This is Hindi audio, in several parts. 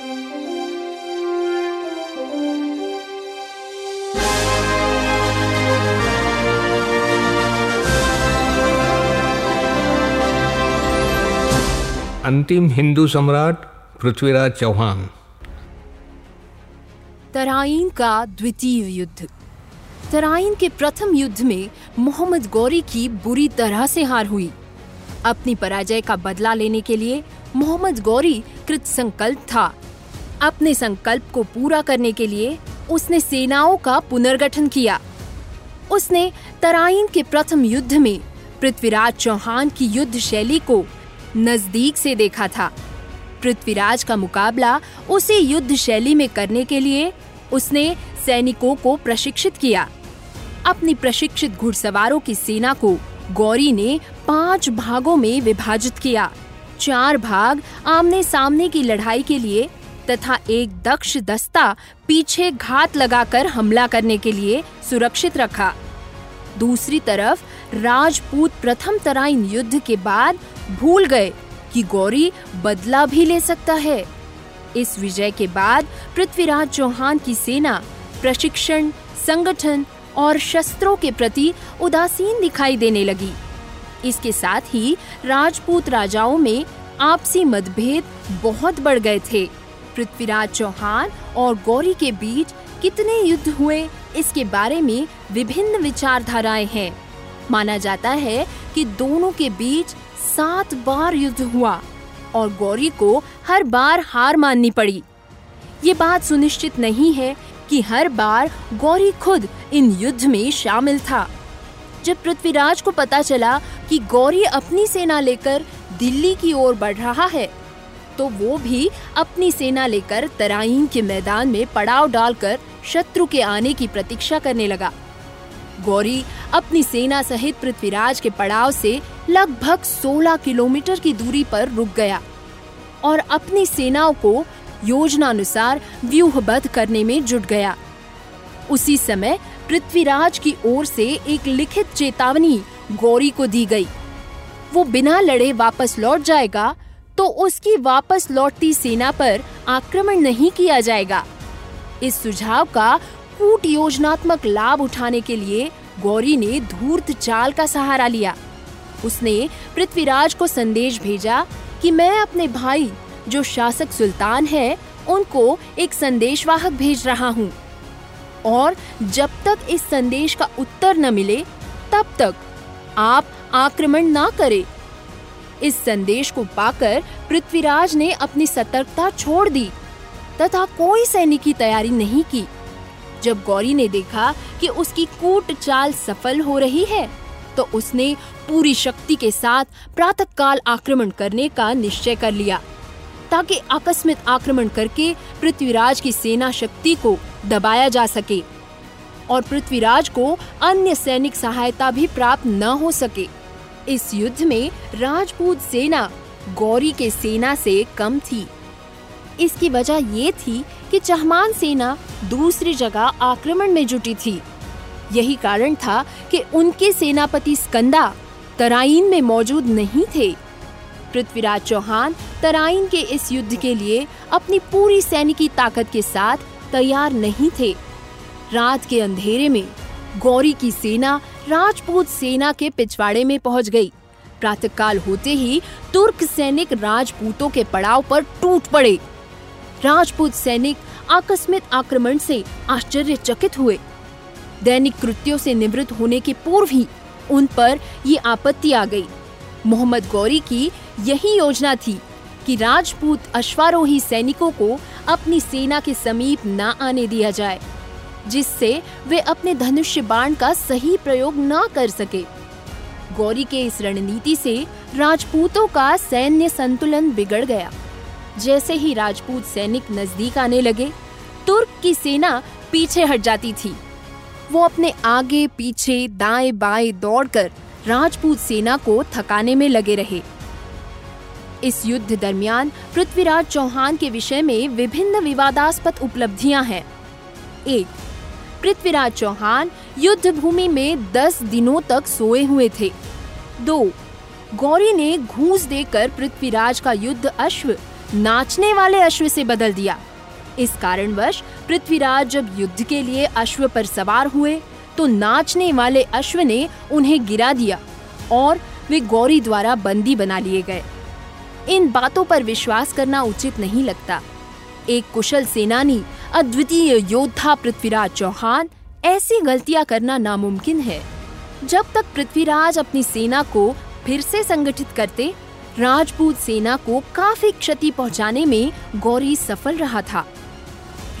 अंतिम हिंदू सम्राट पृथ्वीराज चौहान। तराइन का द्वितीय युद्ध। तराइन के प्रथम युद्ध में मोहम्मद गौरी की बुरी तरह से हार हुई। अपनी पराजय का बदला लेने के लिए मोहम्मद गौरी कृत संकल्प था। अपने संकल्प को पूरा करने के लिए उसने सेनाओं का पुनर्गठन किया। उसने तराइन के प्रथम युद्ध में पृथ्वीराज चौहान की युद्ध शैली को नज़दीक से देखा था। पृथ्वीराज का मुकाबला उसी युद्ध शैली में करने के लिए उसने सैनिकों को प्रशिक्षित किया। अपनी प्रशिक्षित घुड़सवारों की सेना को गौरी ने पाँच भागों में विभाजित किया। चार भाग आमने सामने की लड़ाई के लिए तथा एक दक्ष दस्ता पीछे घात लगाकर हमला करने के लिए सुरक्षित रखा। दूसरी तरफ़, राजपूत प्रथम तराइन युद्ध के बाद भूल गए कि गौरी बदला भी ले सकता है। इस विजय के बाद पृथ्वीराज चौहान की सेना, प्रशिक्षण, संगठन और शस्त्रों के प्रति उदासीन दिखाई देने लगी। इसके साथ ही राजपूत राजाओं में आपसी मतभेद बहुत बढ़ गए थे। पृथ्वीराज चौहान और गौरी के बीच कितने युद्ध हुए, इसके बारे में विभिन्न विचारधाराएँ हैं। माना जाता है कि दोनों के बीच सात बार युद्ध हुआ और गौरी को हर बार हार माननी पड़ी। ये बात सुनिश्चित नहीं है कि हर बार गौरी खुद इन युद्ध में शामिल था। जब पृथ्वीराज को पता चला कि गौरी अपनी सेना लेकर दिल्ली की ओर बढ़ रहा है तो वो भी अपनी सेना लेकर तराइन के मैदान में पड़ाव डालकर शत्रु के आने की प्रतीक्षा करने लगा। गौरी अपनी सेना सहित पृथ्वीराज के पड़ाव से लगभग 16 किलोमीटर की दूरी पर रुक गया और अपनी सेनाओं को योजनानुसार व्यूहबद्ध करने में जुट गया। उसी समय पृथ्वीराज की ओर से एक लिखित चेतावनी गौरी को दी गई। वो बिना लड़े वापस लौट जाएगा तो उसकी वापस लौटती सेना पर आक्रमण नहीं किया जाएगा। इस सुझाव का कूट योजनात्मक लाभ उठाने के लिए गौरी ने धूर्त चाल का सहारा लिया। उसने पृथ्वीराज को संदेश भेजा कि मैं अपने भाई, जो शासक सुल्तान है, उनको एक संदेशवाहक भेज रहा हूँ। और जब तक इस संदेश का उत्तर न मिले, तब तक आप आक्रमण ना करें। इस संदेश को पाकर पृथ्वीराज ने अपनी सतर्कता छोड़ दी, तथा कोई सैनिक की तैयारी नहीं की। जब गौरी ने देखा कि उसकी कूट चाल सफल हो रही है तो उसने पूरी शक्ति के साथ प्रातःकाल आक्रमण करने का निश्चय कर लिया, ताकि आकस्मिक आक्रमण करके पृथ्वीराज की सेना शक्ति को दबाया जा सके, और पृथ्वीराज को अन्य सैनिक सहायता भी प्राप्त न हो सके। इस युद्ध में राजपूत सेना गौरी के सेना से कम थी। इसकी वजह ये थी कि चहमान सेना दूसरी जगह आक्रमण में जुटी थी। यही कारण था कि उनके सेनापति स्कंदा तराइन में मौजूद नहीं थे। पृथ्वीराज चौहान तराइन के इस युद्ध के लिए अपनी पूरी सैनिकी ताकत के साथ तैयार नहीं थे। रात के अंधेरे में गौरी की सेना राजपूत सेना के पिछवाड़े में पहुँच गई। प्रातःकाल होते ही तुर्क सैनिक राजपूतों के पड़ाव पर टूट पड़े। राजपूत सैनिक आकस्मिक आक्रमण से आश्चर्यचकित हुए। दैनिक कृत्यों से निवृत्त होने के पूर्व ही उन पर ये आपत्ति आ गई। मोहम्मद गौरी की यही योजना थी कि राजपूत अश्वारोही सैनिकों को अपनी सेना के समीप न आने दिया जाए। जिससे वे अपने धनुष्य बाण का सही प्रयोग न कर सके। गौरी के इस रणनीति से राजपूतों का सैन्य संतुलन बिगड़ गया। जैसे ही राजपूत सैनिक नज़दीक आने लगे, तुर्क की सेना पीछे हट जाती थी। वो अपने आगे, पीछे, दाएँ बाएँ दौड़कर राजपूत सेना को थकाने में लगे रहे। इस युद्ध दरमियान पृथ्वीराज चौहान के विषय में विभिन्न विवादास्पद उपलब्धियाँ हैं। एक पृथ्वीराज चौहान युद्ध भूमि में दस दिनों तक सोए हुए थे। 2. गौरी ने घूस देकर पृथ्वीराज का युद्ध अश्व, नाचने वाले अश्व से बदल दिया इस कारणवश पृथ्वीराज जब युद्ध के लिए अश्व पर सवार हुए तो नाचने वाले अश्व ने उन्हें गिरा दिया और वे गौरी द्वारा बंदी बना लिए गए इन बातों पर विश्वास करना उचित नहीं लगता एक कुशल सेनानी अद्वितीय योद्धा पृथ्वीराज चौहान ऐसी गलतियाँ करना नामुमकिन है। जब तक पृथ्वीराज अपनी सेना को फिर से संगठित करते, राजपूत सेना को काफ़ी क्षति पहुँचाने में गौरी सफल रहा था।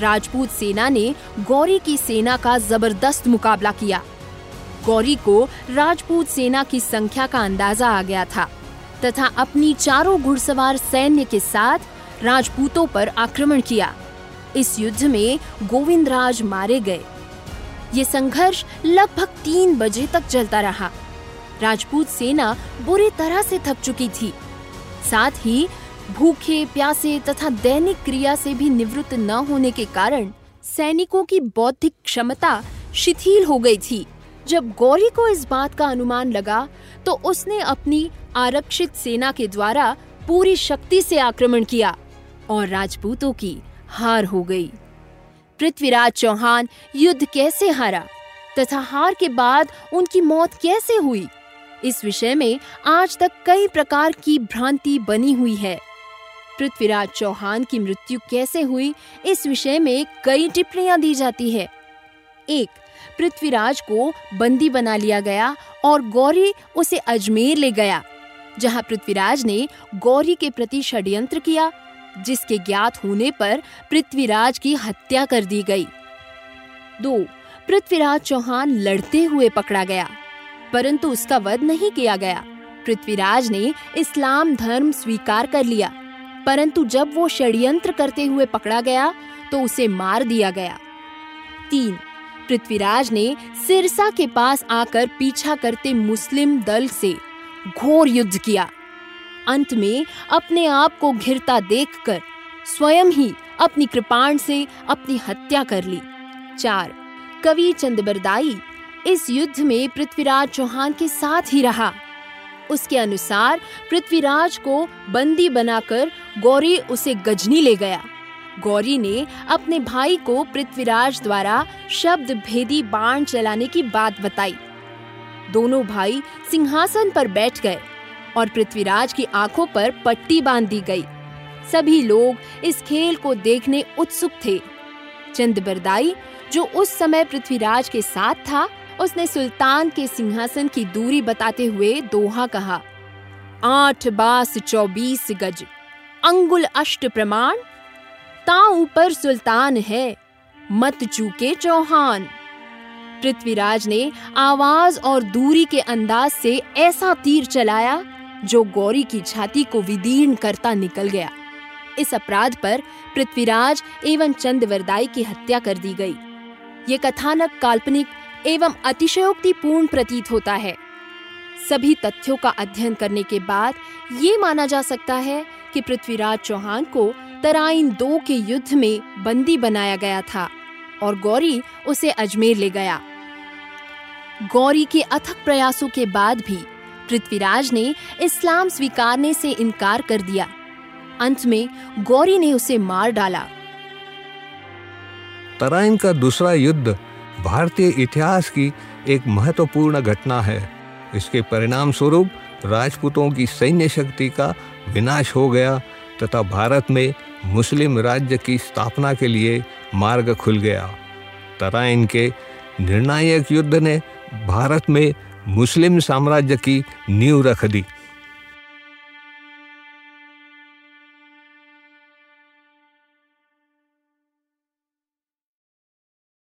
राजपूत सेना ने गौरी की सेना का ज़बरदस्त मुकाबला किया। गौरी को राजपूत सेना की संख्या का अंदाज़ा आ गया था, तथा अपनी चारों घुड़सवार सैन्य के साथ राजपूतों पर आक्रमण किया। इस युद्ध में गोविंदराज मारे गए। ये संघर्ष लगभग तीन बजे तक चलता रहा। राजपूत सेना बुरी तरह से थक चुकी थी। साथ ही भूखे, प्यासे तथा दैनिक क्रिया से भी निवृत्त न होने के कारण सैनिकों की बौद्धिक क्षमता शिथिल हो गई थी। जब गौरी को इस बात का अनुमान लगा तो उसने अपनी आरक्षित सेना के द्वारा पूरी शक्ति से आक्रमण किया और राजपूतों की हार हो गई। पृथ्वीराज चौहान युद्ध कैसे हारा तथा हार के बाद उनकी मौत कैसे हुई? इस विषय में आज तक कई प्रकार की भ्रांति बनी हुई है। पृथ्वीराज चौहान की मृत्यु कैसे हुई इस विषय में कई टिप्पणियाँ दी जाती है। एक, पृथ्वीराज को बंदी बना लिया गया और गौरी उसे अजमेर ले गया, जहाँ पृथ्वीराज ने गौरी के प्रति षड्यंत्र किया जिसके ज्ञात होने पर पृथ्वीराज की हत्या कर दी गई। दो, पृथ्वीराज चौहान लड़ते हुए पकड़ा गया, परंतु उसका वध नहीं किया गया। पृथ्वीराज ने इस्लाम धर्म स्वीकार कर लिया, परंतु जब वो षड्यंत्र करते हुए पकड़ा गया तो उसे मार दिया गया। तीन, पृथ्वीराज ने सिरसा के पास आकर पीछा करते मुस्लिम दल से घोर युद्ध किया। अंत में अपने आप को घिरता देखकर स्वयं ही अपनी कृपाण से अपनी हत्या कर ली। चार, कवि चंदबरदाई इस युद्ध में पृथ्वीराज चौहान के साथ ही रहा। उसके अनुसार पृथ्वीराज को बंदी बनाकर गौरी उसे गजनी ले गया। गौरी ने अपने भाई को पृथ्वीराज द्वारा शब्द भेदी बाण चलाने की बात बताई। दोनों भाई सिंहासन पर बैठ गए। और पृथ्वीराज की आँखों पर पट्टी बाँध दी गई। सभी लोग इस खेल को देखने उत्सुक थे। चंद बरदाई, जो उस समय पृथ्वीराज के साथ था, उसने सुल्तान के सिंहासन की दूरी बताते हुए दोहा कहा, आठ बास चौबीस गज, अंगुल अष्ट प्रमाण ऊपर सुल्तान है, मत चूके चौहान। पृथ्वीराज ने आवाज़ और दूरी के अंदाज से ऐसा तीर चलाया जो गौरी की छाती को विदीर्ण करता निकल गया। इस अपराध पर पृथ्वीराज एवं चंदवरदाई की हत्या कर दी गई। ये कथानक काल्पनिक एवं अतिशयोक्तिपूर्ण प्रतीत होता है। सभी तथ्यों का अध्ययन करने के बाद ये माना जा सकता है कि पृथ्वीराज चौहान को तराइन दो के युद्ध में बंदी बनाया गया था और गौरी उसे अजमेर ले गया। गौरी के अथक प्रयासों के बाद भी पृथ्वीराज ने इस्लाम स्वीकारने से इनकार कर दिया। अंत में गौरी ने उसे मार डाला। तराइन का दूसरा युद्ध भारतीय इतिहास की एक महत्वपूर्ण घटना है। इसके परिणाम स्वरूप राजपूतों की सैन्य शक्ति का विनाश हो गया तथा भारत में मुस्लिम राज्य की स्थापना के लिए मार्ग खुल गया। तराइन के निर्णायक युद्ध ने भारत में मुस्लिम साम्राज्य की नींव रख दी।